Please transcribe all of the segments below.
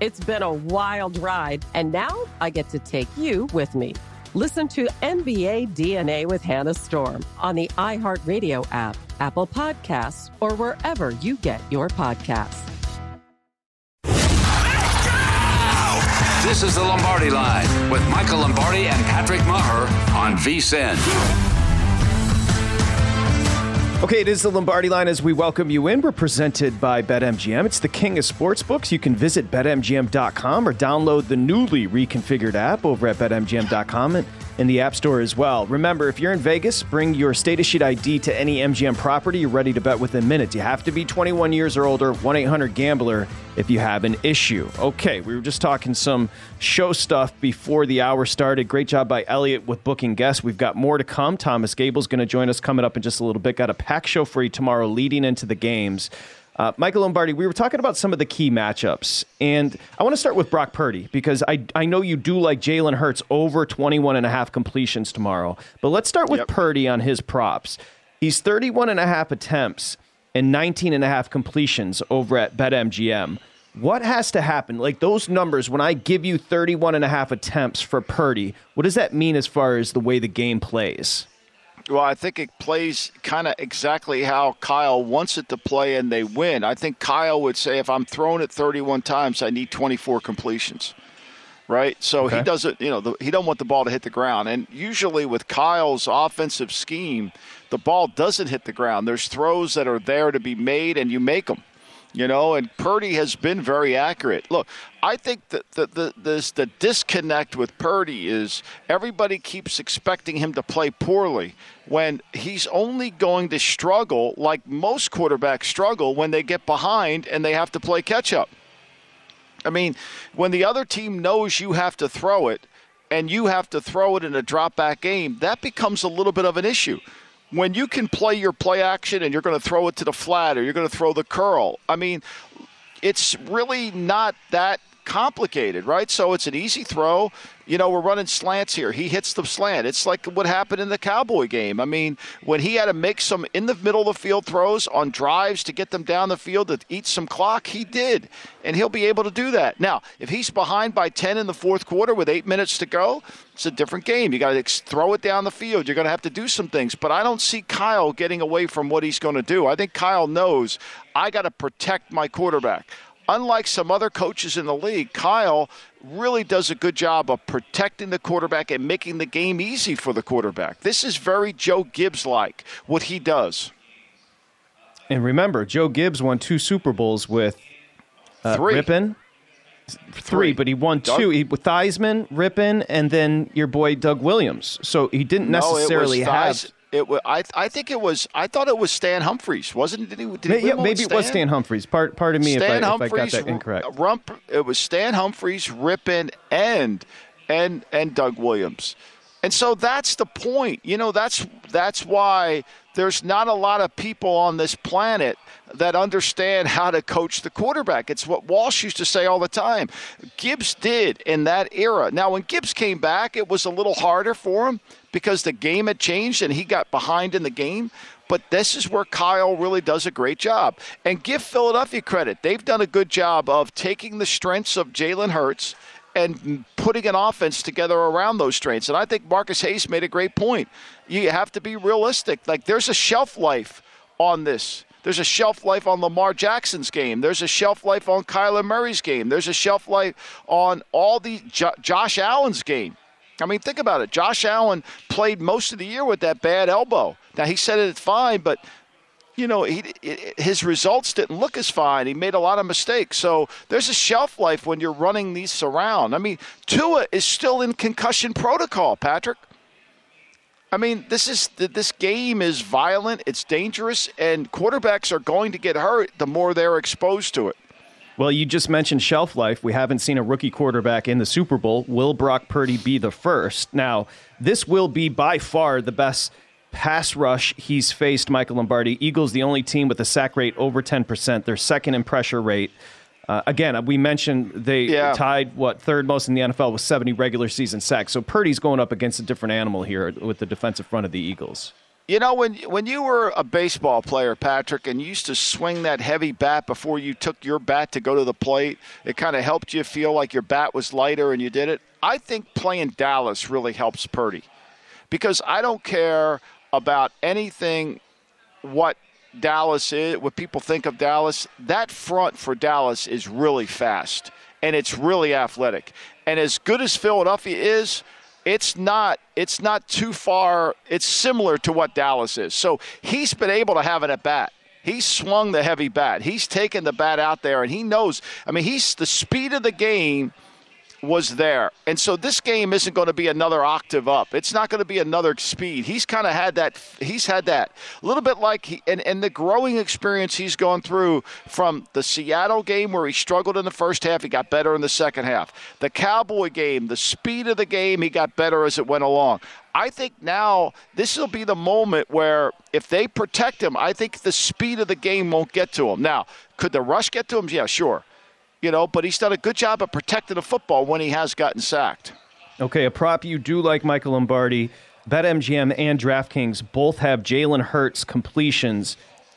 It's been a wild ride, and now I get to take you with me. Listen to NBA DNA with Hannah Storm on the iHeartRadio app, Apple Podcasts, or wherever you get your podcasts. This is the Lombardi Line with Michael Lombardi and Patrick Meagher on VSIN. Okay, it is the Lombardi line as we welcome you in. We're presented by BetMGM. It's the king of sportsbooks. You can visit betmgm.com or download the newly reconfigured app over at betmgm.com and in the App Store as well. Remember, if you're in Vegas, bring your State sheet ID to any MGM property. You're ready to bet within minutes. You have to be 21 years or older, 1 800 Gambler if you have an issue. Okay, we were just talking some show stuff before the hour started. Great job by Elliot with booking guests. We've got more to come. Thomas Gable's going to join us coming up in just a little bit. Got a pack show for you tomorrow leading into the games. Uh, Michael Lombardi, we were talking about some of the key matchups, and I want to start with Brock Purdy because I, I know you do like Jalen Hurts over 21 and a half completions tomorrow. But let's start with yep. Purdy on his props. He's 31 and a half attempts and 19 and a half completions over at BetMGM. What has to happen? Like those numbers, when I give you 31 and a half attempts for Purdy, what does that mean as far as the way the game plays? Well, I think it plays kind of exactly how Kyle wants it to play, and they win. I think Kyle would say, if I'm throwing it 31 times, I need 24 completions, right? So okay. he doesn't, you know, the, he don't want the ball to hit the ground. And usually with Kyle's offensive scheme, the ball doesn't hit the ground. There's throws that are there to be made, and you make them you know, and Purdy has been very accurate. Look, I think that the, the, this, the disconnect with Purdy is everybody keeps expecting him to play poorly when he's only going to struggle like most quarterbacks struggle when they get behind and they have to play catch up. I mean, when the other team knows you have to throw it and you have to throw it in a drop back game, that becomes a little bit of an issue when you can play your play action and you're going to throw it to the flat or you're going to throw the curl, I mean, it's really not that complicated, right? So it's an easy throw. You know, we're running slants here. He hits the slant. It's like what happened in the Cowboy game. I mean, when he had to make some in the middle of the field throws on drives to get them down the field to eat some clock, he did. And he'll be able to do that. Now, if he's behind by 10 in the fourth quarter with eight minutes to go, it's a different game. You got to throw it down the field. You're going to have to do some things. But I don't see Kyle getting away from what he's going to do. I think Kyle knows I got to protect my quarterback unlike some other coaches in the league, Kyle really does a good job of protecting the quarterback and making the game easy for the quarterback. This is very Joe Gibbs like, what he does. And remember, Joe Gibbs won two Super Bowls with uh, Three. Three, Three, but he won Doug, two. He, with Theismann, Rypien, and then your boy Doug Williams. So he didn't necessarily no, have. It was, I, I think it was. I thought it was Stan Humphries, wasn't it? Did he, did he yeah, maybe it was Stan Humphries. Part, pardon me Stan if, I, Humphries, if I got that incorrect. Rump, it was Stan Humphries, Rypien, and and and Doug Williams, and so that's the point. You know, that's that's why there's not a lot of people on this planet that understand how to coach the quarterback. It's what Walsh used to say all the time. Gibbs did in that era. Now, when Gibbs came back, it was a little harder for him because the game had changed and he got behind in the game. But this is where Kyle really does a great job. And give Philadelphia credit. They've done a good job of taking the strengths of Jalen Hurts and putting an offense together around those strengths. And I think Marcus Hayes made a great point. You have to be realistic. Like there's a shelf life on this. There's a shelf life on Lamar Jackson's game. There's a shelf life on Kyler Murray's game. There's a shelf life on all the jo- Josh Allen's game. I mean, think about it. Josh Allen played most of the year with that bad elbow. Now he said it's fine, but you know, he, his results didn't look as fine. He made a lot of mistakes. So there's a shelf life when you're running these around. I mean, Tua is still in concussion protocol, Patrick. I mean, this is this game is violent, it's dangerous, and quarterbacks are going to get hurt the more they're exposed to it. Well, you just mentioned shelf life. We haven't seen a rookie quarterback in the Super Bowl. Will Brock Purdy be the first? Now, this will be by far the best pass rush he's faced Michael Lombardi. Eagles, the only team with a sack rate over 10%. They're second in pressure rate. Uh, again, we mentioned they yeah. tied what third most in the NFL with 70 regular season sacks. So Purdy's going up against a different animal here with the defensive front of the Eagles. You know, when when you were a baseball player, Patrick, and you used to swing that heavy bat before you took your bat to go to the plate, it kind of helped you feel like your bat was lighter and you did it. I think playing Dallas really helps Purdy because I don't care about anything what Dallas is, what people think of Dallas. That front for Dallas is really fast and it's really athletic. And as good as Philadelphia is, it's not it's not too far. It's similar to what Dallas is. So he's been able to have it at bat. He swung the heavy bat. He's taken the bat out there, and he knows. I mean, he's the speed of the game was there. And so this game isn't going to be another octave up. It's not going to be another speed. He's kind of had that. He's had that. A little bit like, he, and, and the growing experience he's gone through from the Seattle game where he struggled in the first half, he got better in the second half. The Cowboy game, the speed of the game, he got better as it went along. I think now this will be the moment where if they protect him, I think the speed of the game won't get to him. Now, could the rush get to him? Yeah, sure you know, but he's done a good job of protecting the football when he has gotten sacked. Okay, a prop you do like Michael Lombardi. BetMGM and DraftKings both have Jalen Hurts completions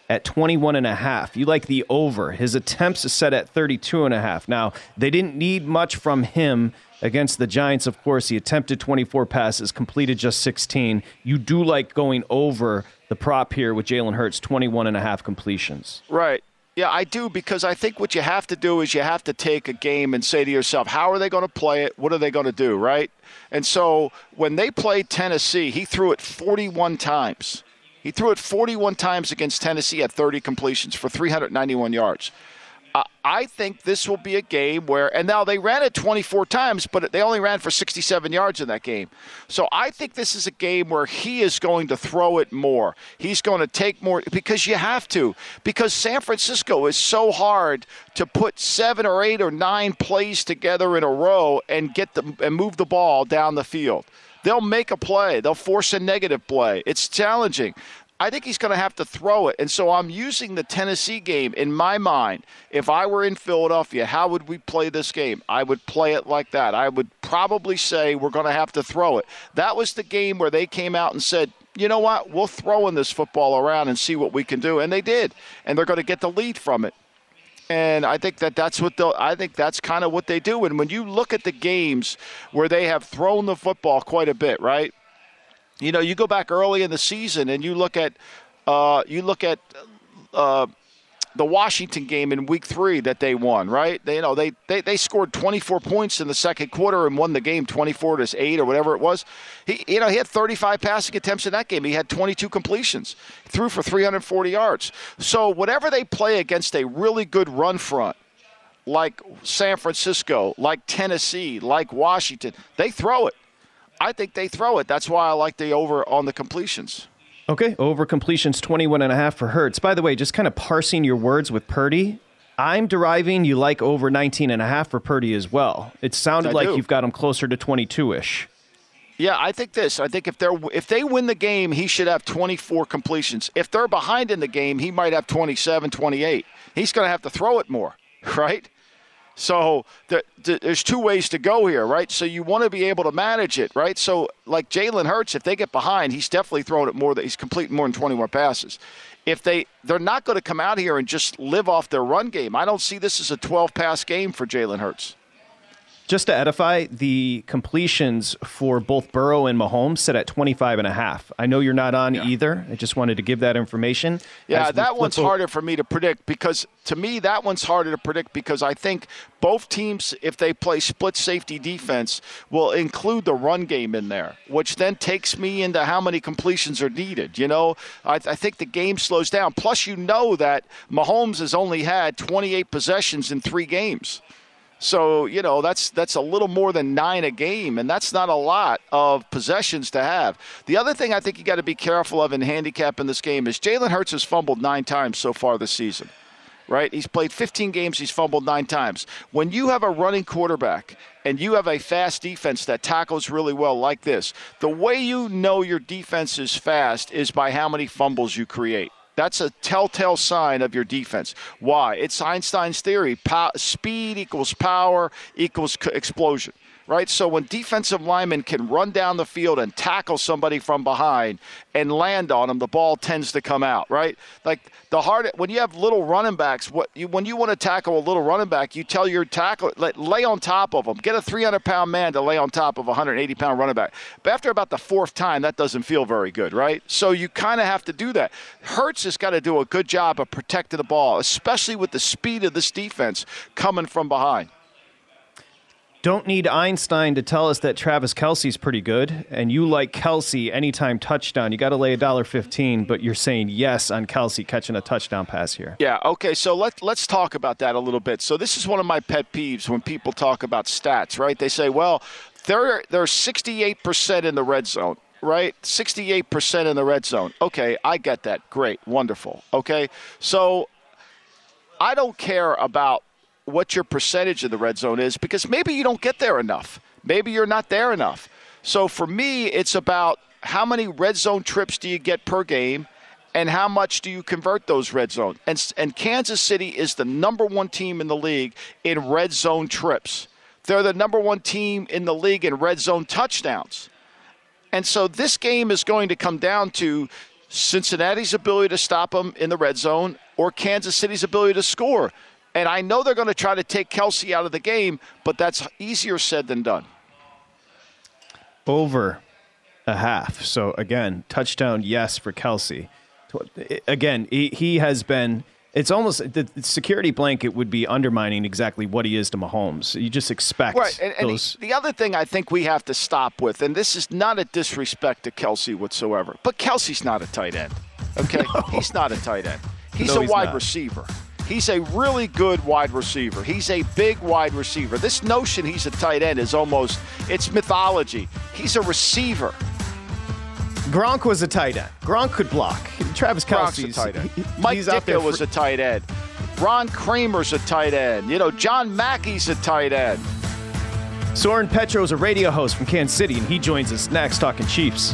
at 21 and a half. You like the over. His attempts is set at 32 and a half. Now, they didn't need much from him against the Giants, of course. He attempted 24 passes, completed just 16. You do like going over the prop here with Jalen Hurts, 21 and a half completions. Right. Yeah, I do because I think what you have to do is you have to take a game and say to yourself, how are they going to play it? What are they going to do, right? And so when they played Tennessee, he threw it 41 times. He threw it 41 times against Tennessee at 30 completions for 391 yards. I think this will be a game where, and now they ran it 24 times, but they only ran for 67 yards in that game. So I think this is a game where he is going to throw it more. He's going to take more because you have to. Because San Francisco is so hard to put seven or eight or nine plays together in a row and get the and move the ball down the field. They'll make a play. They'll force a negative play. It's challenging. I think he's going to have to throw it. And so I'm using the Tennessee game in my mind. If I were in Philadelphia, how would we play this game? I would play it like that. I would probably say we're going to have to throw it. That was the game where they came out and said, you know what? We'll throw in this football around and see what we can do. And they did. And they're going to get the lead from it. And I think that that's what they'll, I think that's kind of what they do. And when you look at the games where they have thrown the football quite a bit, right? You know, you go back early in the season and you look at uh, you look at uh, the Washington game in Week Three that they won. Right? They, you know, they, they they scored 24 points in the second quarter and won the game 24 to eight or whatever it was. He, you know, he had 35 passing attempts in that game. He had 22 completions, threw for 340 yards. So whatever they play against a really good run front like San Francisco, like Tennessee, like Washington, they throw it. I think they throw it. That's why I like the over on the completions. Okay, over completions 21 and a half for Hurts. By the way, just kind of parsing your words with Purdy, I'm deriving you like over 19 and a half for Purdy as well. It sounded like do. you've got him closer to 22ish. Yeah, I think this. I think if they're if they win the game, he should have 24 completions. If they're behind in the game, he might have 27, 28. He's going to have to throw it more, right? So the, the, there's two ways to go here, right? So you want to be able to manage it, right? So like Jalen Hurts, if they get behind, he's definitely throwing it more. That he's completing more than 21 passes. If they they're not going to come out here and just live off their run game, I don't see this as a 12 pass game for Jalen Hurts. Just to edify, the completions for both Burrow and Mahomes sit at 25 and a half. I know you're not on yeah. either. I just wanted to give that information. Yeah, that one's harder for me to predict because to me that one's harder to predict because I think both teams if they play split safety defense will include the run game in there, which then takes me into how many completions are needed. You know, I, I think the game slows down. Plus you know that Mahomes has only had 28 possessions in 3 games. So, you know, that's that's a little more than nine a game, and that's not a lot of possessions to have. The other thing I think you got to be careful of in handicap in this game is Jalen Hurts has fumbled nine times so far this season. Right? He's played 15 games, he's fumbled nine times. When you have a running quarterback and you have a fast defense that tackles really well like this, the way you know your defense is fast is by how many fumbles you create. That's a telltale sign of your defense. Why? It's Einstein's theory. Po- speed equals power equals explosion right? So when defensive linemen can run down the field and tackle somebody from behind and land on them, the ball tends to come out, right? Like the hard when you have little running backs, what you, when you want to tackle a little running back, you tell your tackle let, lay on top of them. Get a 300 pound man to lay on top of a 180 pound running back. But after about the fourth time, that doesn't feel very good, right? So you kind of have to do that. Hurts has got to do a good job of protecting the ball, especially with the speed of this defense coming from behind don't need Einstein to tell us that Travis Kelce's pretty good, and you like Kelce anytime touchdown. You got to lay a dollar fifteen, but you're saying yes on Kelce catching a touchdown pass here. Yeah. Okay. So let let's talk about that a little bit. So this is one of my pet peeves when people talk about stats, right? They say, well, they're they're 68 percent in the red zone right? 68% in the red zone. Okay, I get that. Great. Wonderful. Okay. So I don't care about what your percentage of the red zone is because maybe you don't get there enough. Maybe you're not there enough. So for me, it's about how many red zone trips do you get per game and how much do you convert those red zone? And, and Kansas City is the number one team in the league in red zone trips. They're the number one team in the league in red zone touchdowns. And so this game is going to come down to Cincinnati's ability to stop them in the red zone or Kansas City's ability to score. And I know they're going to try to take Kelce out of the game, but that's easier said than done. Over a half. So again, touchdown, yes, for Kelce. Again, he, he has been. It's almost the security blanket would be undermining exactly what he is to Mahomes. You just expect right. And, and those. the other thing I think we have to stop with, and this is not a disrespect to Kelce whatsoever, but Kelce's not a tight end. Okay, no. he's not a tight end. He's no, a he's wide not. receiver. He's a really good wide receiver. He's a big wide receiver. This notion he's a tight end is almost it's mythology. He's a receiver. Gronk was a tight end. Gronk could block. Travis Kelce's a tight end. Mike Ditka was a tight end. Ron Kramer's a tight end. You know, John Mackey's a tight end. Soren Petro is a radio host from Kansas City, and he joins us next talking Chiefs.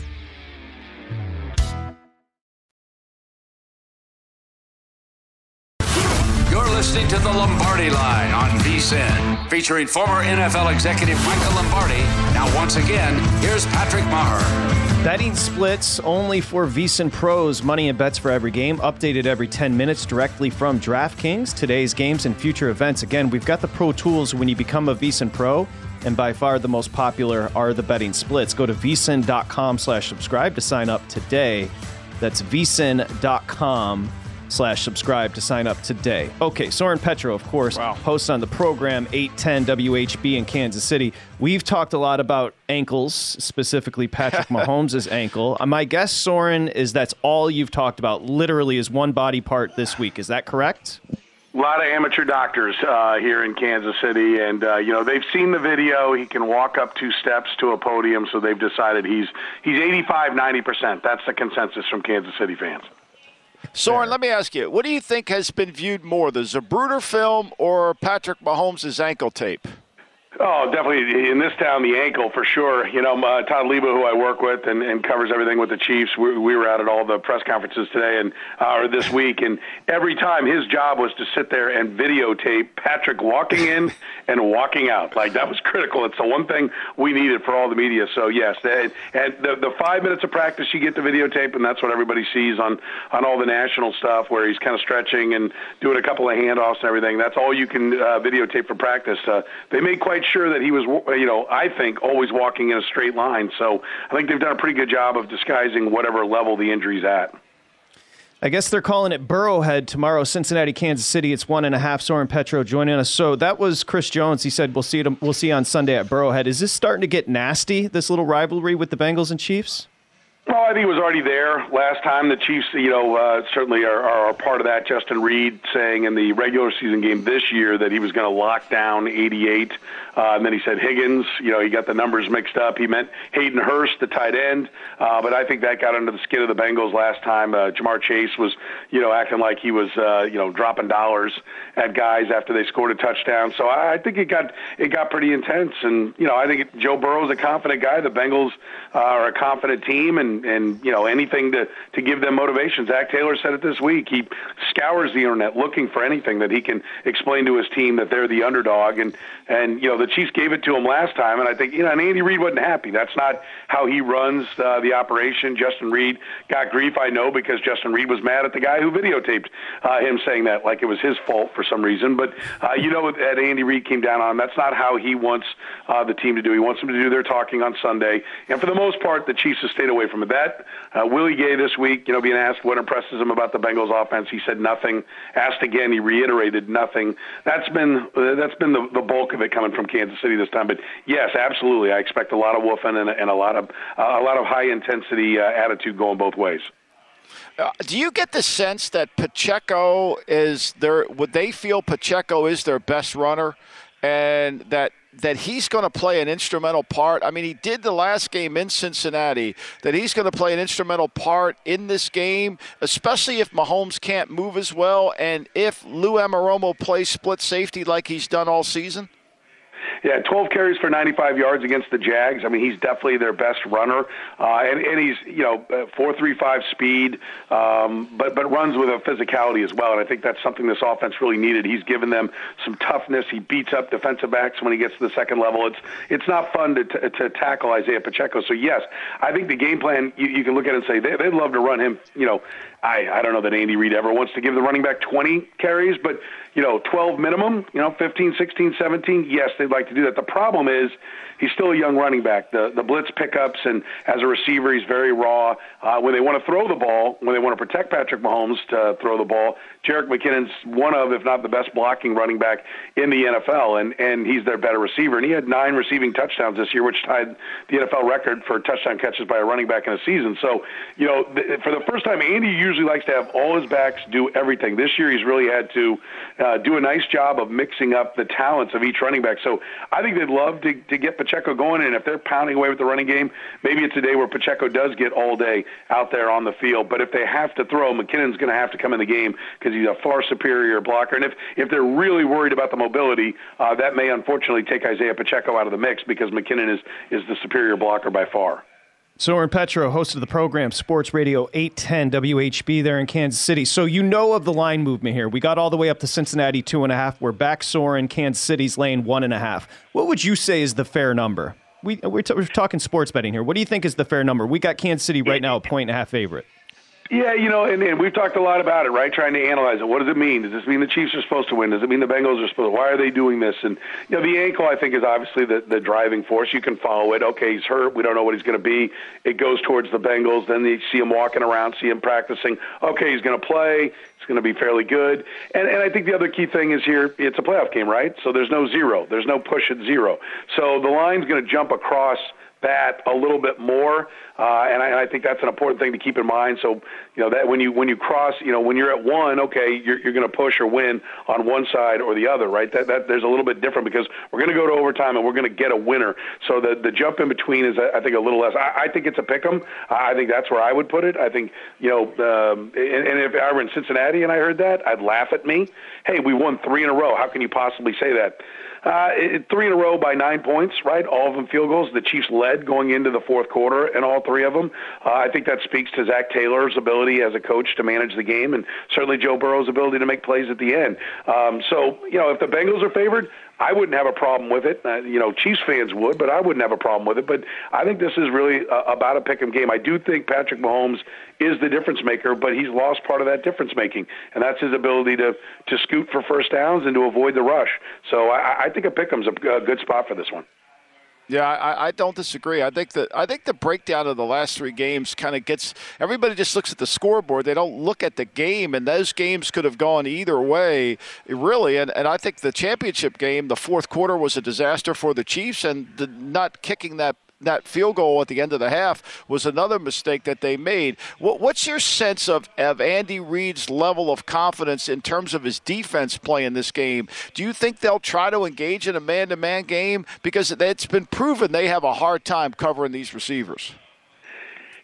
You're listening to the Lombardi Line on VSIN, featuring former NFL executive Michael Lombardi. Now, once again, here's Patrick Meagher. Betting splits only for VSIN Pros, money and bets for every game, updated every 10 minutes directly from DraftKings. Today's games and future events. Again, we've got the pro tools when you become a VSIN Pro, and by far the most popular are the betting splits. Go to vsin.com slash subscribe to sign up today. That's vsin.com slash subscribe to sign up today. Okay, Soren Petro, of course, wow. hosts on the program 810 WHB in Kansas City. We've talked a lot about ankles, specifically Patrick Mahomes' ankle. Uh, my guess, Soren, is that's all you've talked about, literally, is one body part this week. Is that correct? A lot of amateur doctors uh, here in Kansas City, and uh, you know they've seen the video. He can walk up two steps to a podium, so they've decided he's he's 85, 90 percent. That's the consensus from Kansas City fans. Soren, let me ask you, what do you think has been viewed more, the Zapruder film or Patrick Mahomes' ankle tape? Oh, definitely in this town, the ankle for sure. You know, uh, Todd Leabo, who I work with and, and covers everything with the Chiefs, we, we were out at all the press conferences today and uh, or this week, and every time his job was to sit there and videotape Patrick walking in and walking out. Like that was critical. It's the one thing we needed for all the media. So yes, and the, the five minutes of practice you get to videotape, and that's what everybody sees on on all the national stuff where he's kind of stretching and doing a couple of handoffs and everything. That's all you can uh, videotape for practice. Uh, they made quite sure that he was, you know, I think always walking in a straight line. So I think they've done a pretty good job of disguising whatever level the injury's at. I guess they're calling it Burrowhead tomorrow, Cincinnati, Kansas City. It's one and a half. Soren Petro joining us. So that was Chris Jones. He said we'll see it. We'll see on Sunday at Burrowhead. Is this starting to get nasty? This little rivalry with the Bengals and Chiefs? Well, I think it was already there last time. The Chiefs, you know, uh, certainly are, are part of that. Justin Reid saying in the regular season game this year that he was going to lock down 88, uh, and then he said Higgins. You know, he got the numbers mixed up. He meant Hayden Hurst, the tight end, uh, but I think that got under the skin of the Bengals last time. Uh, Ja'Marr Chase was, you know, acting like he was, uh, you know, dropping dollars at guys after they scored a touchdown. So I, I think it got it got pretty intense, and you know, I think Joe Burrow's a confident guy. The Bengals uh, are a confident team, and and you know anything to to give them motivation. Zac Taylor said it this week. He scours the internet looking for anything that he can explain to his team that they're the underdog. And and you know the Chiefs gave it to him last time, and I think you know and Andy Reid wasn't happy. That's not how he runs uh, the operation. Justin Reid got grief, I know, because Justin Reid was mad at the guy who videotaped uh, him saying that like it was his fault for some reason. But uh, you know that Andy Reid came down on him. That's not how he wants uh, the team to do. He wants them to do their talking on Sunday, and for the most part, the Chiefs have stayed away from it. That uh, Willie Gay this week, you know, being asked what impresses him about the Bengals offense, he said nothing. Asked again, he reiterated nothing. That's been uh, that's been the, the bulk of it coming from Kansas City this time. But yes, absolutely, I expect a lot of woofing and, and a lot of uh, a lot of high intensity uh, attitude going both ways. Uh, do you get the sense that Pacheco is their? Would they feel Pacheco is their best runner, and that that he's going to play an instrumental part. I mean, he did the last game in Cincinnati, that he's going to play an instrumental part in this game, especially if Mahomes can't move as well and if Lou Anarumo plays split safety like he's done all season? Yeah, 12 carries for 95 yards against the Jags. I mean, he's definitely their best runner, uh, and, and he's you know uh, four three five speed, um, but but runs with a physicality as well. And I think that's something this offense really needed. He's given them some toughness. He beats up defensive backs when he gets to the second level. It's it's not fun to to, to tackle Isaiah Pacheco. So yes, I think the game plan you, you can look at it and say they, they'd love to run him. You know, I I don't know that Andy Reid ever wants to give the running back 20 carries, but you know, 12 minimum, you know, 15, 16, 17, yes, they'd like to do that. The problem is he's still a young running back. The the blitz pickups and as a receiver, he's very raw. Uh, when they want to throw the ball, when they want to protect Patrick Mahomes to throw the ball, Jerick McKinnon's one of, if not the best blocking running back in the NFL, and and he's their better receiver. And he had nine receiving touchdowns this year, which tied the NFL record for touchdown catches by a running back in a season. So, you know, th- for the first time, Andy usually likes to have all his backs do everything. This year, he's really had to uh, do a nice job of mixing up the talents of each running back. So, I think they'd love to to get Pacheco going, and if they're pounding away with the running game, maybe it's a day where Pacheco does get all day out there on the field. But if they have to throw, McKinnon's going to have to come in the game because he's a far superior blocker. And if if they're really worried about the mobility, uh, that may unfortunately take Isaiah Pacheco out of the mix because McKinnon is is the superior blocker by far. Soren Petro, host of the program Sports Radio 810 WHB there in Kansas City. So you know of the line movement here. We got all the way up to Cincinnati two and a half. We're back Soren. Kansas City's laying one and a half. What would you say is the fair number? We, we're, t- we're talking sports betting here. What do you think is the fair number? We got Kansas City right now a point and a half favorite. Yeah, you know, and, and we've talked a lot about it, right? Trying to analyze it. What does it mean? Does this mean the Chiefs are supposed to win? Does it mean the Bengals are supposed? to Why are they doing this? And you know, the ankle I think is obviously the the driving force. You can follow it. Okay, he's hurt. We don't know what he's going to be. It goes towards the Bengals. Then you see him walking around, see him practicing. Okay, he's going to play. It's going to be fairly good. And and I think the other key thing is here, it's a playoff game, right? So there's no zero. There's no push at zero. So the line's going to jump across that a little bit more, uh, and, I, and I think that's an important thing to keep in mind. So, you know, that when you when you cross, you know, when you're at one, okay, you're, you're going to push or win on one side or the other, right? That, that there's a little bit different because we're going to go to overtime and we're going to get a winner. So the the jump in between is, I think, a little less. I, I think it's a pick 'em. I think that's where I would put it. I think, you know, um, and, and if I were in Cincinnati and I heard that, I'd laugh at me. Hey, we won three in a row. How can you possibly say that? Uh, it, three in a row by nine points, right? All of them field goals. The Chiefs led going into the fourth quarter, and all three of them. Uh, I think that speaks to Zac Taylor's ability as a coach to manage the game, and certainly Joe Burrow's ability to make plays at the end. Um, so, you know, if the Bengals are favored, I wouldn't have a problem with it. Uh, you know, Chiefs fans would, but I wouldn't have a problem with it. But I think this is really uh, about a pick 'em game. I do think Patrick Mahomes is the difference maker, but he's lost part of that difference making, and that's his ability to to scoot for first downs and to avoid the rush. So I, I think a pick 'em's a, a good spot for this one. Yeah, I, I, don't disagree. I think that I think the breakdown of the last three games kind of gets everybody just looks at the scoreboard. They don't look at the game, and those games could have gone either way, really. And and I think the championship game, the fourth quarter was a disaster for the Chiefs, and the, not kicking that that field goal at the end of the half was another mistake that they made. what's your sense of, of Andy Reid's level of confidence in terms of his defense play in this game? Do you think they'll try to engage in a man to man game? Because it's been proven they have a hard time covering these receivers.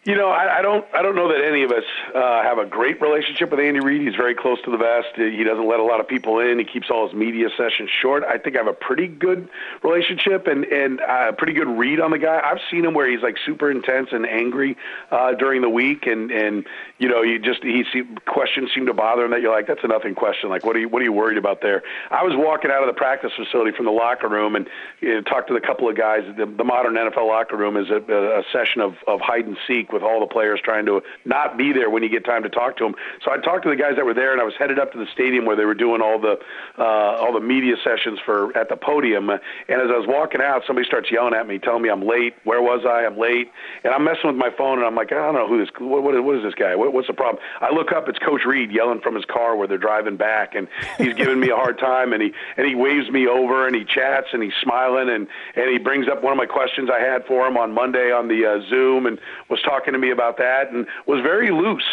You know, I, I don't. I don't know that any of us uh, have a great relationship with Andy Reid. He's very close to the vest. He doesn't let a lot of people in. He keeps all his media sessions short. I think I have a pretty good relationship and and a uh, pretty good read on the guy. I've seen him where he's like super intense and angry uh, during the week, and and you know, you just he see, questions seem to bother him that you're like, that's a nothing question. Like, what are you what are you worried about there? I was walking out of the practice facility from the locker room and you know, talked to a couple of guys. The, the modern NFL locker room is a, a session of of hide and seek with all the players trying to not be there when you get time to talk to them. So I talked to the guys that were there, and I was headed up to the stadium where they were doing all the uh, all the media sessions for at the podium. And as I was walking out, somebody starts yelling at me, telling me I'm late. Where was I? I'm late. And I'm messing with my phone, and I'm like, I don't know who this. What, what, what is this guy? What, what's the problem? I look up, it's Coach Reid yelling from his car where they're driving back, and he's giving me a hard time, and he and he waves me over, and he chats, and he's smiling, and and he brings up one of my questions I had for him on Monday on the uh, Zoom, and was talking talking to me about that and was very loose.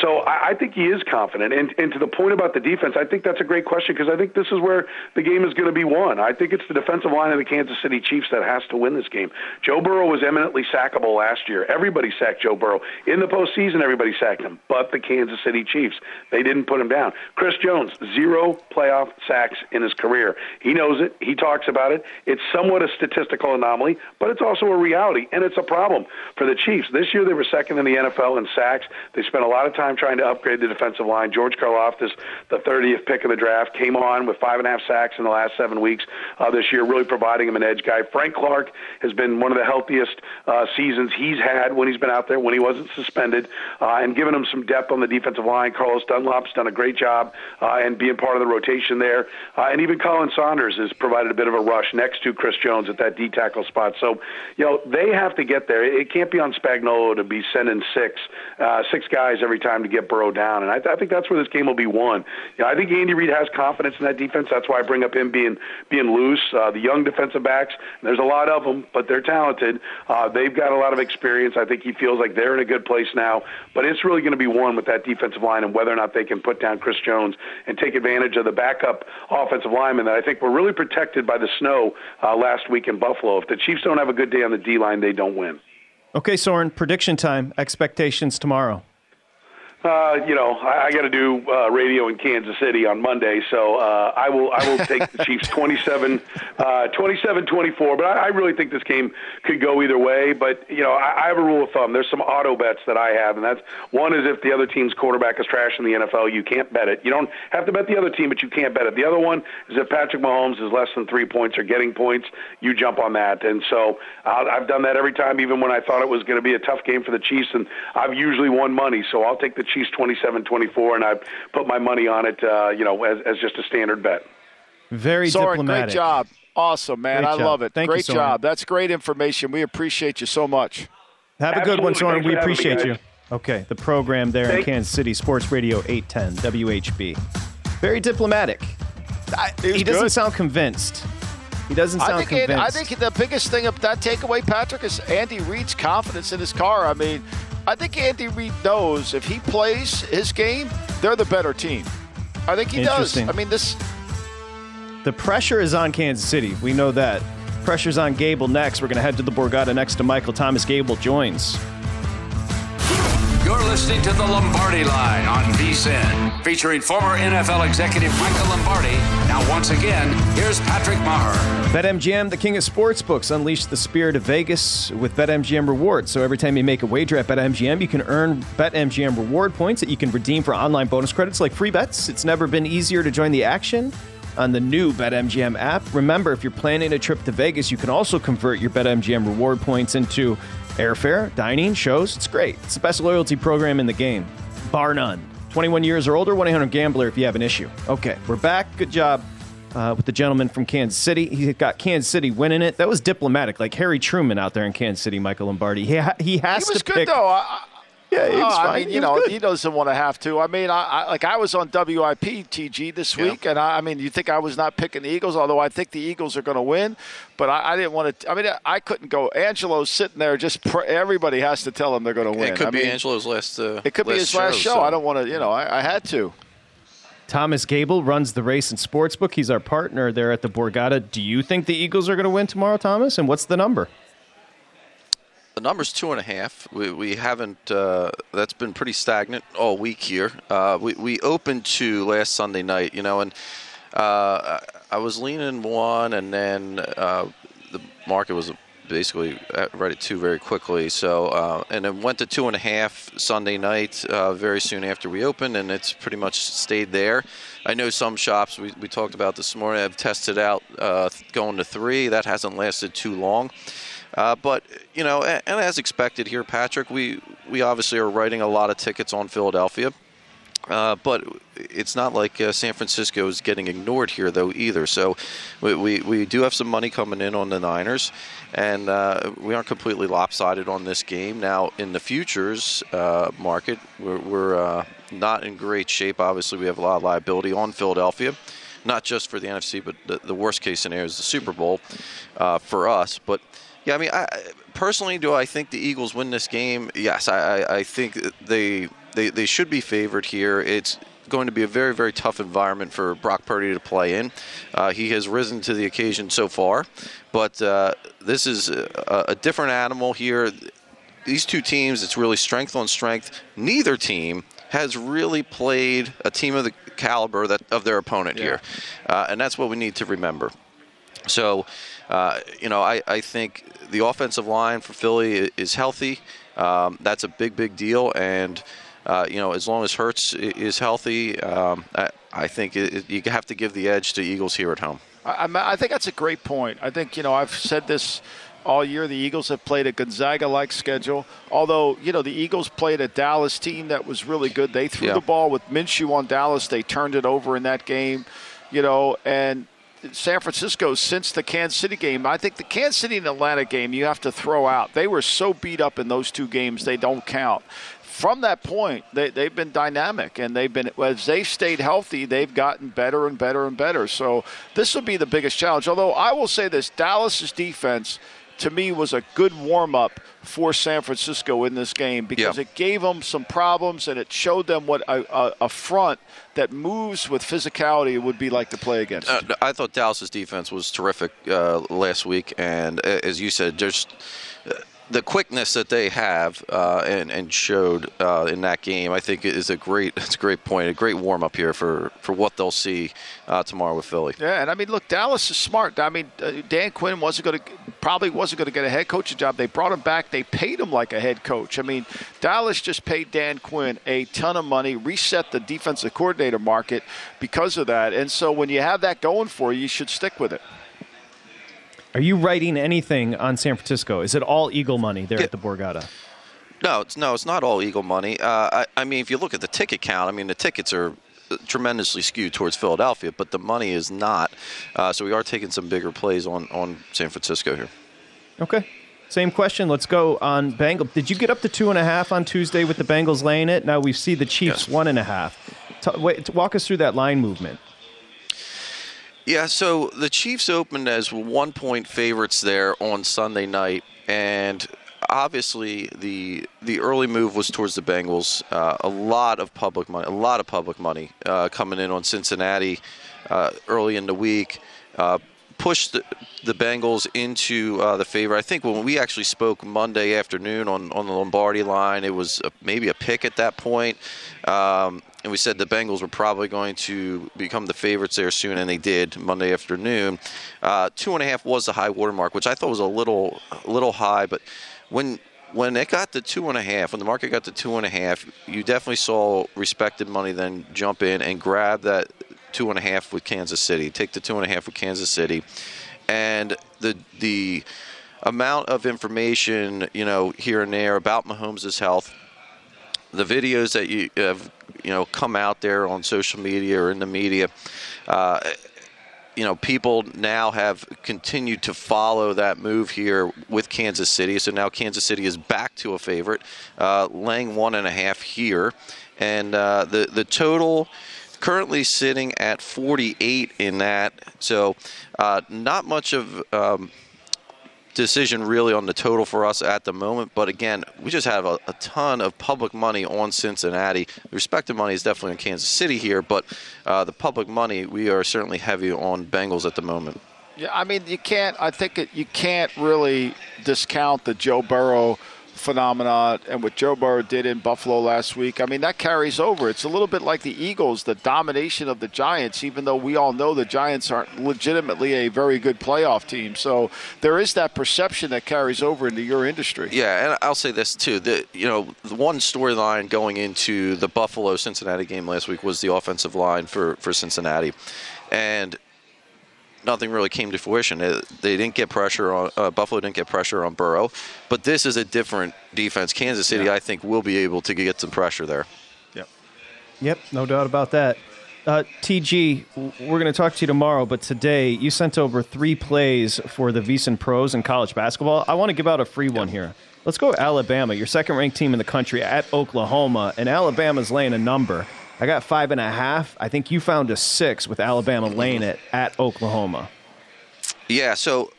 So I, I think he is confident. And, and to the point about the defense, I think that's a great question because I think this is where the game is going to be won. I think it's the defensive line of the Kansas City Chiefs that has to win this game. Joe Burrow was eminently sackable last year. Everybody sacked Joe Burrow. In the postseason, everybody sacked him, but the Kansas City Chiefs. They didn't put him down. Chris Jones, zero playoff sacks in his career. He knows it. He talks about it. It's somewhat a statistical anomaly, but it's also a reality, and it's a problem for the Chiefs. This year, they were second in the NFL in sacks. They spent a lot of time trying to upgrade the defensive line. George Karlaftis, the 30th pick of the draft, came on with five and a half sacks in the last seven weeks uh, this year, really providing him an edge guy. Frank Clark has been one of the healthiest uh, seasons he's had when he's been out there, when he wasn't suspended, uh, and giving him some depth on the defensive line. Carlos Dunlap's done a great job uh, and being part of the rotation there. Uh, and even Khalen Saunders has provided a bit of a rush next to Chris Jones at that D tackle spot. So, you know, they have to get there. It can't be on Spagnuolo to be sending six, uh, six guys every time to get Burrow down. And I, th- I think that's where this game will be won. You know, I think Andy Reid has confidence in that defense. That's why I bring up him being being loose. Uh, the young defensive backs, there's a lot of them, but they're talented. Uh, they've got a lot of experience. I think he feels like they're in a good place now. But it's really going to be won with that defensive line and whether or not they can put down Chris Jones and take advantage of the backup offensive linemen that I think were really protected by the snow uh, last week in Buffalo. If the Chiefs don't have a good day on the D line, they don't win. Okay, Soren, prediction time, expectations tomorrow. Uh, you know, I, I got to do uh, radio in Kansas City on Monday, so uh, I will I will take the Chiefs 27, uh, 27 24. But I, I really think this game could go either way. But you know, I, I have a rule of thumb. There's some auto bets that I have, and that's one is if the other team's quarterback is trash in the NFL, you can't bet it. You don't have to bet the other team, but you can't bet it. The other one is if Patrick Mahomes is less than three points or getting points, you jump on that. And so I'll, I've done that every time, even when I thought it was going to be a tough game for the Chiefs, and I've usually won money. So I'll take the Chiefs 27-24, and I put my money on it, uh, you know, as, as just a standard bet. Very Soren, diplomatic. great job. Awesome, man. Great I job. love it. Thank you, great Soren. job. That's great information. We appreciate you so much. Have a good one, Absolutely. Soren. Thanks We for me, appreciate you. Okay, the program there in Kansas City, Sports Radio 810 WHB. Very diplomatic. I, It was he doesn't good. sound convinced. He doesn't sound I think, convinced. Andy, I think the biggest thing of that takeaway, Patrick, is Andy Reid's confidence in his car. I mean, I think Andy Reid knows if he plays his game, they're the better team. I think he does. I mean, this The pressure is on Kansas City. We know that. Pressure's on Gable next. We're going to head to the Borgata next to Michael Thomas. Gable joins. You're listening to the Lombardi Line on VSIN, featuring former NFL executive Michael Lombardi. Now, once again, here's Patrick Meagher. BetMGM, the king of sportsbooks, unleashed the spirit of Vegas with BetMGM rewards. So every time you make a wager at BetMGM, you can earn BetMGM reward points that you can redeem for online bonus credits like free bets. It's never been easier to join the action on the new BetMGM app. Remember, if you're planning a trip to Vegas, you can also convert your BetMGM reward points into airfare, dining, shows. It's great. It's the best loyalty program in the game, bar none. 21 years or older, 1 800 Gambler if you have an issue. Okay, we're back. Good job uh, with the gentleman from Kansas City. He got Kansas City winning it. That was diplomatic, like Harry Truman out there in Kansas City, Michael Lombardi. He, ha- he has he was to good pick. though. I, Yeah, he Oh, was I fine. mean, you was know, good. he doesn't want to have to. I mean, I, I like I was on WIP TG this week, and I, I mean, you think I was not picking the Eagles, although I think the Eagles are going to win, but I, I didn't want to. I mean, I couldn't go. Angelo's sitting there, just pr- everybody has to tell him they're going to win. It could I be mean, Angelo's last. Uh, It could be his last show. so- I don't want to. You know, I, I had to. Thomas Gable runs the race and sportsbook. He's our partner there at the Borgata. Do you think the Eagles are going to win tomorrow, Thomas? And what's the number? The number's two and a half. We, we haven't. Uh, that's been pretty stagnant all week here. Uh, we we opened to last Sunday night, you know, and uh, I was leaning one, and then uh, the market was basically right at two very quickly. So uh, and then went to two and a half Sunday night uh, very soon after we opened, and it's pretty much stayed there. I know some shops we, we talked about this morning have tested out going to three. That hasn't lasted too long. Uh, but you know, and, and as expected here, Patrick, we we obviously are writing a lot of tickets on Philadelphia. Uh, but it's not like uh, San Francisco is getting ignored here, though, either. So we, we, we do have some money coming in on the Niners, and uh, we aren't completely lopsided on this game. Now, in the futures uh, market, we're, we're uh, not in great shape. Obviously, we have a lot of liability on Philadelphia, not just for the NFC, but the, the worst case scenario is the Super Bowl uh, for us. But Yeah, I mean, I, personally, do I think the Eagles win this game? Yes, I, I, think they, they they should be favored here. It's going to be a very, very tough environment for Brock Purdy to play in. Uh, he has risen to the occasion so far, but uh, this is a, a different animal here. These two teams, it's really strength on strength. Neither team has really played a team of the caliber that of their opponent yeah. here, uh, and that's what we need to remember. So, uh, you know, I, I think the offensive line for Philly is healthy. Um, that's a big, big deal, and uh, you know, as long as Hurts is healthy, um, I, I, think it, you have to give the edge to Eagles here at home. I, I, think that's a great point. I think you know I've said this all year. The Eagles have played a Gonzaga-like schedule. Although you know the Eagles played a Dallas team that was really good. They threw yeah. the ball with Minshew on Dallas. They turned it over in that game. You know, and San Francisco since the Kansas City game. I think the Kansas City and Atlanta game you have to throw out. They were so beat up in those two games they don't count from that point, they, they've been dynamic and they've been, as they've stayed healthy, they've gotten better and better and better. So this will be the biggest challenge. Although I will say this Dallas's defense, to me, was a good warm up for San Francisco in this game because it gave them some problems and it showed them what a, a, a front that moves with physicality would be like to play against. Uh, I thought Dallas's defense was terrific uh, last week, and uh, as you said, just the quickness that they have uh, and, and showed uh, in that game, I think is a great it's a great point, a great warm up here for, for what they'll see uh, tomorrow with Philly. Yeah, and I mean, look, Dallas is smart. I mean, uh, Dan Quinn wasn't going to probably wasn't going to get a head coaching job. They brought him back. They paid him like a head coach. I mean, Dallas just paid Dan Quinn a ton of money, reset the defensive coordinator market because of that. And so when you have that going for you, you should stick with it. Are you writing anything on San Francisco? Is it all Eagle money there yeah. at the Borgata? No, it's no, it's not all Eagle money. Uh, I, I mean, if you look at the ticket count, I mean, the tickets are tremendously skewed towards Philadelphia, but the money is not. Uh, so we are taking some bigger plays on on San Francisco here. Okay. Same question. Let's go on Bengals. Did you get up to two and a half on Tuesday with the Bengals laying it? Now we see the Chiefs yes. one and a half. T- wait, walk us through that line movement. Yeah, so the Chiefs opened as one point favorites there on Sunday night, and obviously the the early move was towards the Bengals. Uh, a lot of public money, a lot of public money uh, coming in on Cincinnati uh, early in the week. Uh, pushed the, the, Bengals into uh, the favor. I think when we actually spoke Monday afternoon on, on the Lombardi line, it was a, maybe a pick at that point. Um, and we said the Bengals were probably going to become the favorites there soon, and they did Monday afternoon. Uh, two and a half was the high water mark, which I thought was a little, a little high. But when when it got to two and a half, when the market got to two and a half, you definitely saw respected money then jump in and grab that two and a half with Kansas City. Take the two and a half with Kansas City, and the the amount of information you know here and there about Mahomes' health the videos that you have you know come out there on social media or in the media uh, you know people now have continued to follow that move here with Kansas City. So now Kansas City is back to a favorite uh, laying one and a half here. And uh, the the total currently sitting at 48 in that. So uh, not much of um, decision really on the total for us at the moment. But again, we just have a, a ton of public money on Cincinnati. The respective money is definitely in Kansas City here, but uh, the public money, we are certainly heavy on Bengals at the moment. Yeah, I mean, you can't. I think it, you can't really discount the Joe Burrow phenomenon and what Joe Burrow did in Buffalo last week. I mean, that carries over. It's a little bit like the Eagles, the domination of the Giants, even though we all know the Giants aren't legitimately a very good playoff team. So there is that perception that carries over into your industry. Yeah, and I'll say this too. The you know, the one storyline going into the Buffalo Cincinnati game last week was the offensive line for for Cincinnati. And nothing really came to fruition. It, they didn't get pressure on uh, Buffalo. Didn't get pressure on Burrow, but this is a different defense. Kansas City, yeah. I think, will be able to get some pressure there. Yep. Yep. No doubt about that. Uh, TG, we're going to talk to you tomorrow, but today you sent over three plays for the VSiN Pros in college basketball. I want to give out a free one here. Let's go Alabama, your second ranked team in the country at Oklahoma, and Alabama's laying a number. I got five and a half. I think you found a six with Alabama laying it at Oklahoma. Yeah, so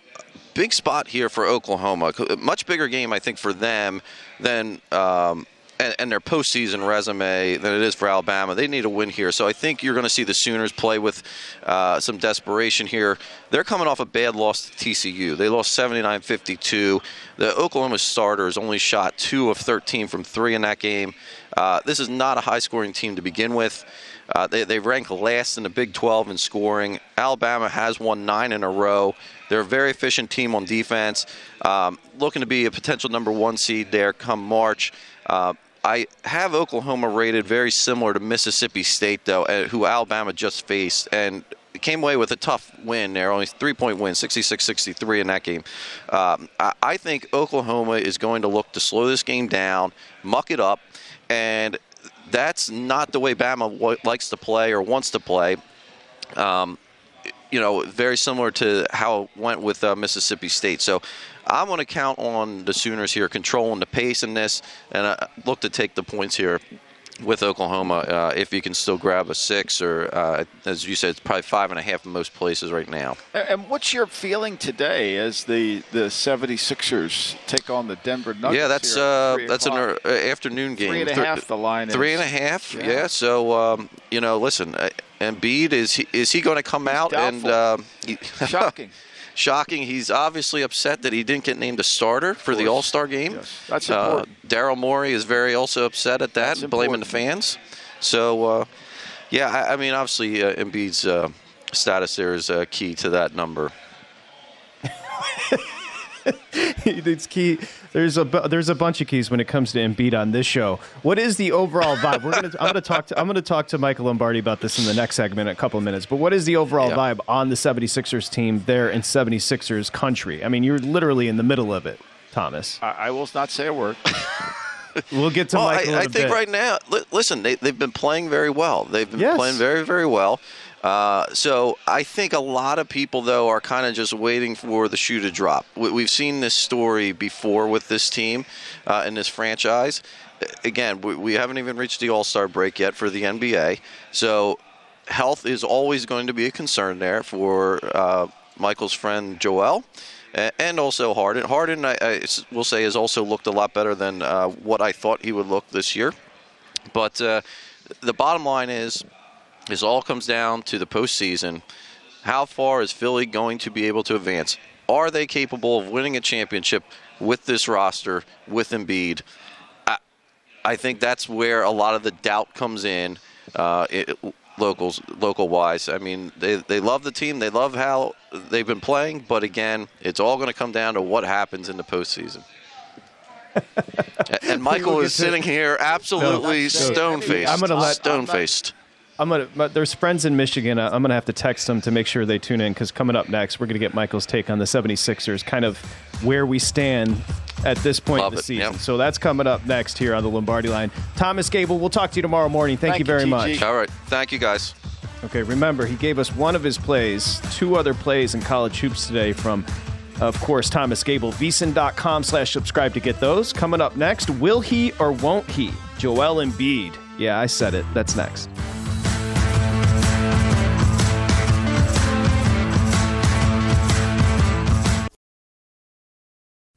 big spot here for Oklahoma. Much bigger game, I think, for them than. Um, and, and, their postseason resume than it is for Alabama. They need a win here. So I think you're going to see the Sooners play with uh, some desperation here. They're coming off a bad loss to TCU. They lost 79 52. The Oklahoma starters only shot 2 of 13 from 3 in that game. Uh, this is not a high scoring team to begin with. Uh, they, they rank last in the Big 12 in scoring. Alabama has won nine in a row. They're a very efficient team on defense, um, looking to be a potential number one seed there come March. Uh, I have Oklahoma rated very similar to Mississippi State, though, uh, who Alabama just faced, and came away with a tough win there, only three point win, 66 63 in that game. Um, I, I think Oklahoma is going to look to slow this game down, muck it up, and that's not the way Bama likes to play or wants to play. Um, you know, very similar to how it went with uh, Mississippi State. So I want to count on the Sooners here controlling the pace in this, and I look to take the points here with Oklahoma uh, if you can still grab a six or, uh, as you said, it's probably five and a half in most places right now. And what's your feeling today as the, the 76ers take on the Denver Nuggets? Yeah, that's uh, that's an uh, afternoon game. Three and a half the line Three is. and a half, yeah. yeah so, um, you know, listen, uh, Embiid, is he, is he going to come He's out doubtful. and uh, Shocking. Shocking. He's obviously upset that he didn't get named a starter for the All Star game. Yes. That's Uh, important. Daryl Morey is very also upset at that, blaming the fans. So, uh, yeah, I, I mean, obviously, uh, Embiid's uh, status there is uh, key to that number. it's key. There's a bu- there's a bunch of keys when it comes to Embiid on this show. What is the overall vibe? We're gonna I'm gonna talk to I'm gonna talk to Michael Lombardi about this in the next segment in a couple of minutes. But what is the overall Yeah. vibe on the 76ers team there in 76ers country? I mean, you're literally in the middle of it, Thomas. I, I will not say a word. We'll get to well, Michael. in I, I a think bit. right now, li- listen, they, they've been playing very well. They've been Yes. playing very, very well. Uh, so I think a lot of people, though, are kind of just waiting for the shoe to drop. We, we've seen this story before with this team uh, and this franchise. Again, we, we haven't even reached the All Star break yet for the NBA. So health is always going to be a concern there for uh, Michael's friend Joel. And also Harden. Harden, I will say, has also looked a lot better than uh, what I thought he would look this year. But uh, the bottom line is, this all comes down to the postseason. How far is Philly going to be able to advance? Are they capable of winning a championship with this roster, with Embiid? I, I think that's where a lot of the doubt comes in. Uh, it, locals, local wise. I mean, they they love the team. They love how they've been playing. But again, it's all going to come down to what happens in the postseason. and Michael is sitting here absolutely No, stone faced. I'm gonna let- stone faced. I'm gonna. But there's friends in Michigan. uh, I'm gonna have to text them to make sure they tune in because coming up next, we're gonna get Michael's take on the 76ers, kind of where we stand at this point Love in the it, season. yep. So that's coming up next here on the Lombardi line. Thomas Gable, we'll talk to you tomorrow morning. Thank, Thank you you, very TG. much. All right. Thank you, guys. Okay, remember, he gave us one of his plays, two other plays in college hoops today from, of course, Thomas Gable. VSiN.com slash subscribe to get those. Coming up next, will he or won't he? Joel Embiid. Yeah, I said it. That's next.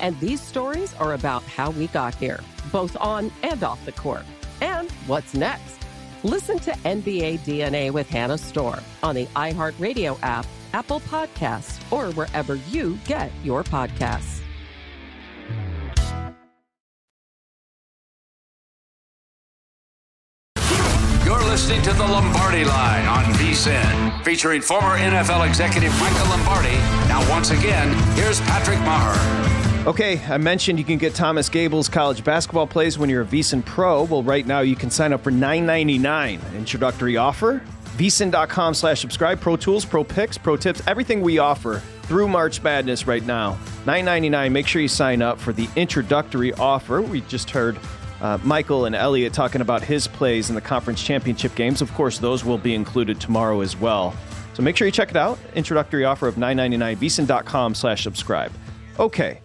And these stories are about how we got here, both on and off the court. And what's next? Listen to NBA DNA with Hannah Storm on the iHeartRadio app, Apple Podcasts, or wherever you get your podcasts. You're listening to the Lombardi Line on VSIN, featuring former NFL executive Michael Lombardi. Now, once again, here's Patrick Meagher. Okay, I mentioned you can get Thomas Gable's college basketball plays when you're a VSIN Pro. Well, right now you can sign up for $9.99 introductory offer. VSIN.com slash subscribe. Pro tools, pro picks, pro tips, everything we offer through March Madness right now. $9.99. Make sure you sign up for the introductory offer. We just heard uh, Michael and Elliot talking about his plays in the conference championship games. Of course, those will be included tomorrow as well. So make sure you check it out. Introductory offer of $9.99. VSIN.com slash subscribe. Okay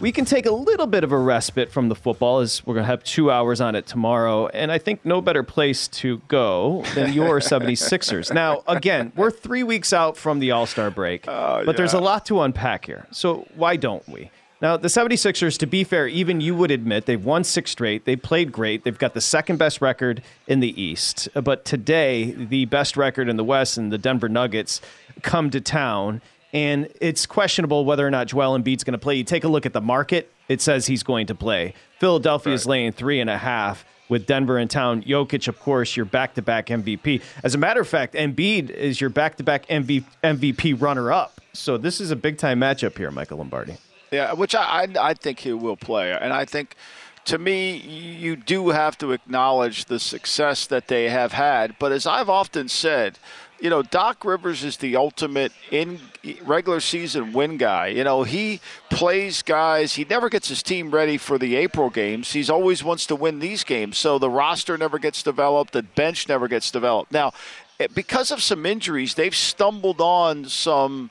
we can take a little bit of a respite from the football as we're going to have two hours on it tomorrow. And I think no better place to go than your 76ers. Now, again, we're three weeks out from the All Star break, Oh, but there's a lot to unpack here. So why don't we? Now, the 76ers, to be fair, even you would admit they've won six straight. They played great. They've got the second best record in the East. But today, the best record in the West and the Denver Nuggets come to town and it's questionable whether or not Joel Embiid's going to play. You take a look at the market; it says he's going to play. Philadelphia is laying three and a half with Denver in town. Jokic, of course, your back-to-back MVP. As a matter of fact, Embiid is your back-to-back MV- MVP runner-up. So this is a big-time matchup here, Michael Lombardi. Yeah, which I, I I think he will play, and I think to me you do have to acknowledge the success that they have had. But as I've often said, you know, Doc Rivers is the ultimate in regular season win guy. You know, he plays guys. He never gets his team ready for the April games. He's always wants to win these games. So the roster never gets developed. The bench never gets developed. Now, eh, because of some injuries, they've stumbled on some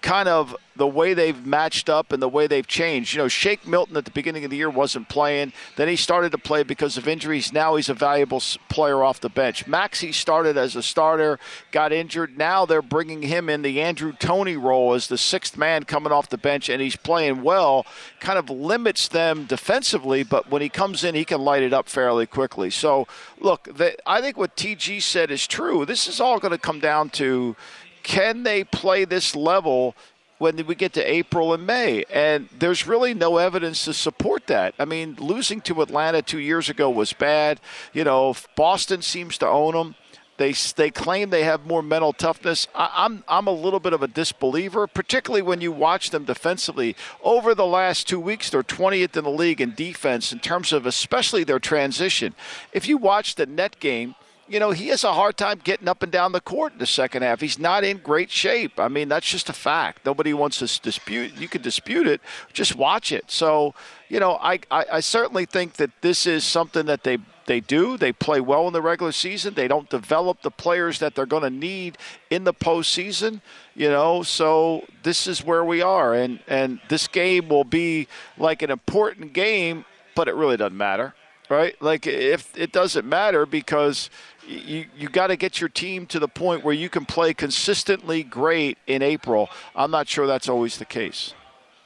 kind of the way they've matched up and the way they've changed. You know, Shake Milton at the beginning of the year wasn't playing. Then he started to play because of injuries. Now he's a valuable player off the bench. Maxey started as a starter, got injured. Now they're bringing him in the Andrew Tony role as the sixth man coming off the bench, and he's playing well. Kind of limits them defensively, but when he comes in, he can light it up fairly quickly. So, look, the, I think what TG said is true. This is all going to come down to can they play this level when we get to April and May? And there's really no evidence to support that. I mean, losing to Atlanta two years ago was bad. You know, Boston seems to own them. They, they claim they have more mental toughness. I, I'm I'm a little bit of a disbeliever, particularly when you watch them defensively. Over the last two weeks, they're 20th in the league in defense in terms of especially their transition. If you watch the net game, you know, he has a hard time getting up and down the court in the second half. He's not in great shape. I mean, that's just a fact. Nobody wants to dispute. You can dispute it. Just watch it. So, you know, I, I, I certainly think that this is something that they they do. They play well in the regular season. They don't develop the players that they're going to need in the postseason. You know, so this is where we are, and and this game will be like an important game, but it really doesn't matter right? Like if it doesn't matter because you you got to get your team to the point where you can play consistently great in April. I'm not sure that's always the case.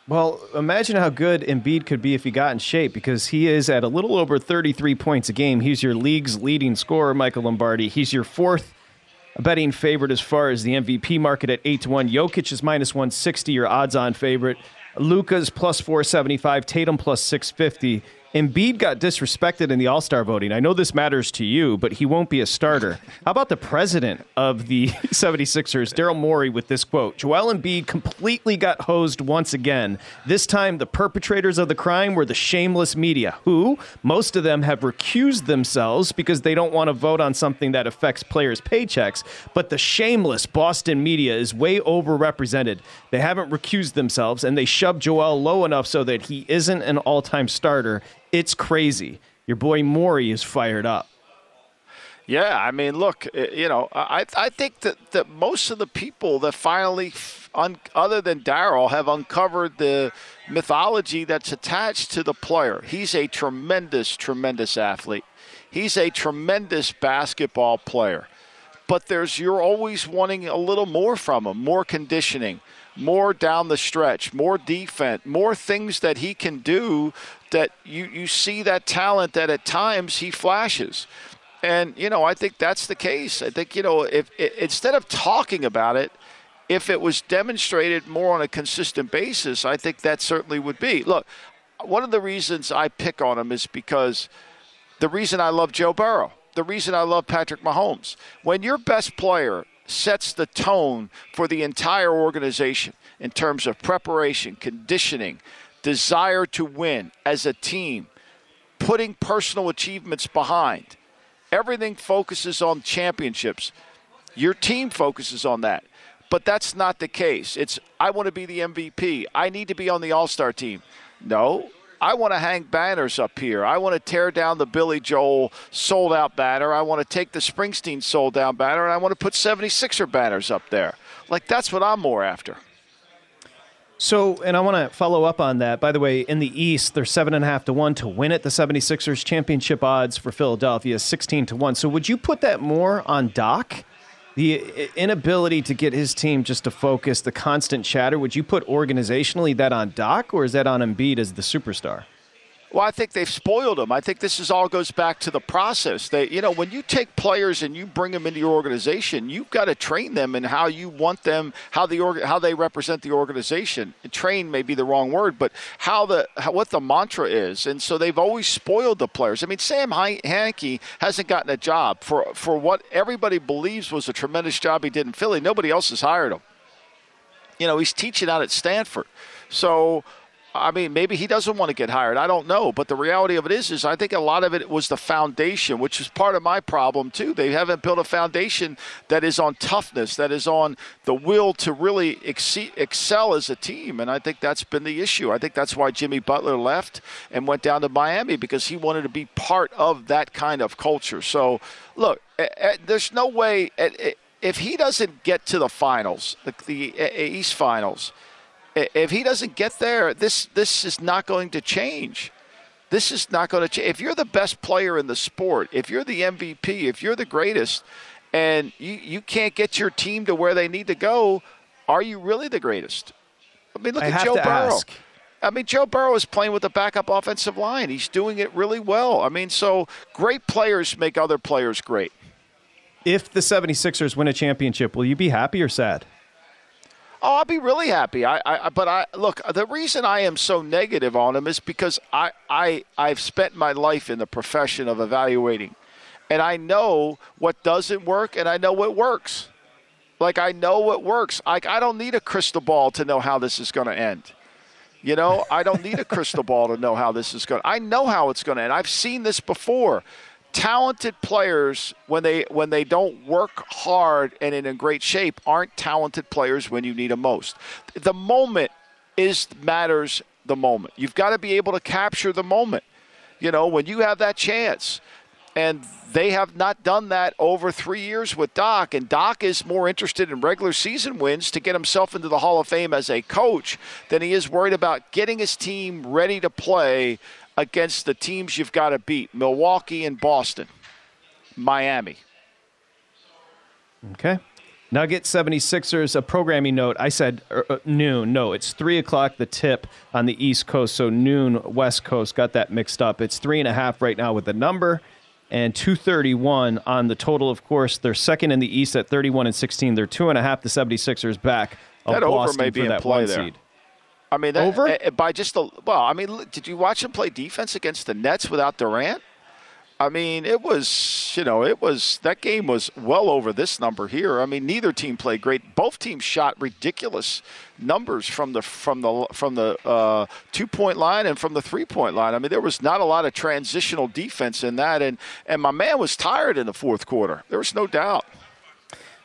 Well, imagine how good Embiid could be if he got in shape because he is at a little over 33 points a game. He's your league's leading scorer, Michael Lombardi. He's your fourth betting favorite as far as the MVP market at 8 to 1. Jokic is minus 160, your odds on favorite. Luka's plus 475, Tatum plus 650. Embiid got disrespected in the All Star voting. I know this matters to you, but he won't be a starter. How about the president of the 76ers, Daryl Morey, with this quote Joel Embiid completely got hosed once again. This time, the perpetrators of the crime were the shameless media, who, most of them, have recused themselves because they don't want to vote on something that affects players' paychecks. But the shameless Boston media is way overrepresented. They haven't recused themselves, and they shoved Joel low enough so that he isn't an all time starter it's crazy. Your boy Morey is fired up. Yeah, I mean, look, uh, you know, I I think that, that most of the people that finally, un, other than Daryl, have uncovered the mythology that's attached to the player. He's a tremendous, tremendous athlete. He's a tremendous basketball player. But there's you're always wanting a little more from him, more conditioning, more down the stretch, more defense, more things that he can do that you, you see that talent that at times he flashes. And, you know, I think that's the case. I think, you know, if, if instead of talking about it, if it was demonstrated more on a consistent basis, I think that certainly would be. Look, one of the reasons I pick on him is because the reason I love Joe Burrow, the reason I love Patrick Mahomes. When your best player sets the tone for the entire organization in terms of preparation, conditioning, desire to win as a team, putting personal achievements behind. Everything focuses on championships. Your team focuses on that. But that's not the case. It's I want to be the MVP. I need to be on the All-Star team. No, I want to hang banners up here. I want to tear down the Billy Joel sold out banner. I want to take the Springsteen sold out banner and I want to put 76er banners up there. Like that's what I'm more after. So, and I want to follow up on that. By the way, in the East, they're seven and a half to one to win it. The 76ers championship odds for Philadelphia is 16 to one. So, would you put that more on Doc? The inability to get his team just to focus, the constant chatter, would you put organizationally that on Doc or is that on Embiid as the superstar? Well, I think they've spoiled them. I think this is all goes back to the process. They, you know, when you take players and you bring them into your organization, you've got to train them in how you want them, how the org, how they represent the organization. Train may be the wrong word, but how the how, what the mantra is. And so they've always spoiled the players. I mean, Sam Hinkie hasn't gotten a job for for what everybody believes was a tremendous job he did in Philly. Nobody else has hired him. You know, he's teaching out at Stanford. So I mean, maybe he doesn't want to get hired. I don't know. But the reality of it is, is I think a lot of it was the foundation, which is part of my problem too. They haven't built a foundation that is on toughness, that is on the will to really excel as a team. And I think that's been the issue. I think that's why Jimmy Butler left and went down to Miami because he wanted to be part of that kind of culture. So, look, there's no way if he doesn't get to the finals, the East Finals if he doesn't get there, this this is not going to change. This is not going to change. If you're the best player in the sport, if you're the MVP, if you're the greatest, and you, you can't get your team to where they need to go, are you really the greatest? I mean, look I at Joe Burrow. Ask. I mean, Joe Burrow is playing with a backup offensive line. He's doing it really well. I mean, so great players make other players great. If the 76ers win a championship, will you be happy or sad? Oh, I'll be really happy. I, I, but I look. The reason I am so negative on him is because I, I, I've spent my life in the profession of evaluating, and I know what doesn't work, and I know what works. Like I know what works. Like I don't need a crystal ball to know how this is going to end. You know, I don't need a crystal ball to know how this is going. I know how it's going to end. I've seen this before talented players when they when they don't work hard and in great shape aren't talented players when you need them most. The moment is matters the moment. You've got to be able to capture the moment. You know, when you have that chance. And they have not done that over three years with Doc. And Doc is more interested in regular season wins to get himself into the Hall of Fame as a coach than he is worried about getting his team ready to play against the teams you've got to beat Milwaukee and Boston, Miami. Okay. Nugget 76ers, a programming note. I said uh, noon. No, it's 3 o'clock, the tip on the East Coast. So noon, West Coast. Got that mixed up. It's 3.5 right now with the number and 231 on the total. Of course, they're second in the East at 31 and 16. They're 2.5, the 76ers back. That Boston over may be in that play there. seed. I mean, that, Over? uh, by just the well. I mean, did you watch him play defense against the Nets without Durant? I mean, it was you know, it was that game was well over this number here. I mean, neither team played great. Both teams shot ridiculous numbers from the from the from the uh, two point line and from the three point line. I mean, there was not a lot of transitional defense in that, and and my man was tired in the fourth quarter. There was no doubt.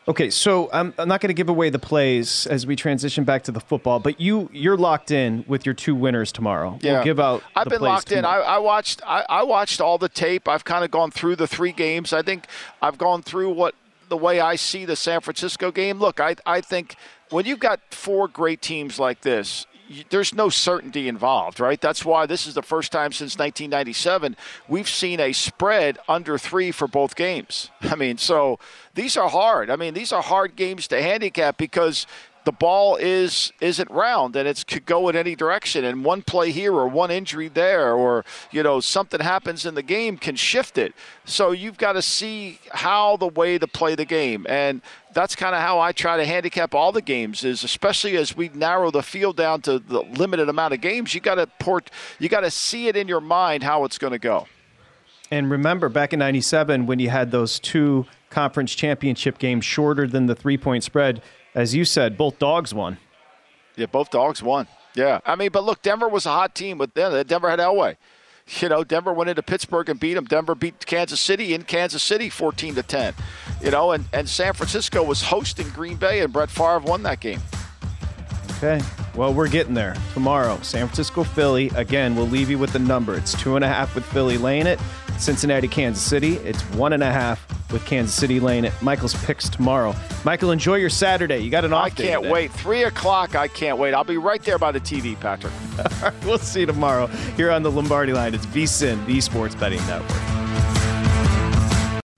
Okay, so I'm, I'm not going to give away the plays as we transition back to the football, but you you're locked in with your two winners tomorrow. Yeah, We'll give out. I've been locked in. I. I watched. I, I watched all the tape. I've kind of gone through the three games. I think I've gone through what the way I see the San Francisco game. Look, I I think when you've got four great teams like this. There's no certainty involved, right? That's why this is the first time since 1997 we've seen a spread under three for both games. I mean, so these are hard. I mean, these are hard games to handicap because the ball is isn't round and it could go in any direction and one play here or one injury there or you know something happens in the game can shift it. So you've got to see how the way to play the game and that's kind of how I try to handicap all the games is especially as we narrow the field down to the limited amount of games you got to port you got to see it in your mind how it's going to go. And remember, back in '97, when you had those two conference championship games shorter than the three point spread, as you said, both dogs won. Yeah, both dogs won. Yeah, I mean, but look, Denver was a hot team with them. Uh, Denver had Elway. You know, Denver went into Pittsburgh and beat them. Denver beat Kansas City in Kansas City, fourteen to ten. You know, and, and San Francisco was hosting Green Bay, and Brett Favre won that game. Okay. Well, we're getting there tomorrow. San Francisco, Philly. Again, we'll leave you with the number. It's two and a half with Philly laying it. Cincinnati, Kansas City. It's one and a half with Kansas City laying it. Michael's picks tomorrow. Michael, enjoy your Saturday. You got an off I can't today. wait. Three o'clock. I can't wait. I'll be right there by the TV, Patrick. Right, we'll see you tomorrow here on the Lombardi line. It's VSIN, the Sports Betting Network.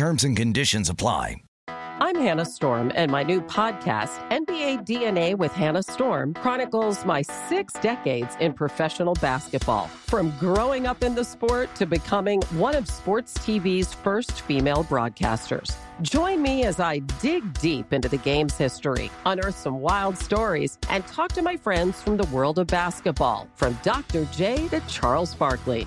Terms and conditions apply. I'm Hannah Storm, and my new podcast, NBA DNA with Hannah Storm, chronicles my six decades in professional basketball. From growing up in the sport to becoming one of sports TV's first female broadcasters. Join me as I dig deep into the game's history, unearth some wild stories, and talk to my friends from the world of basketball, from Dr. J to Charles Barkley.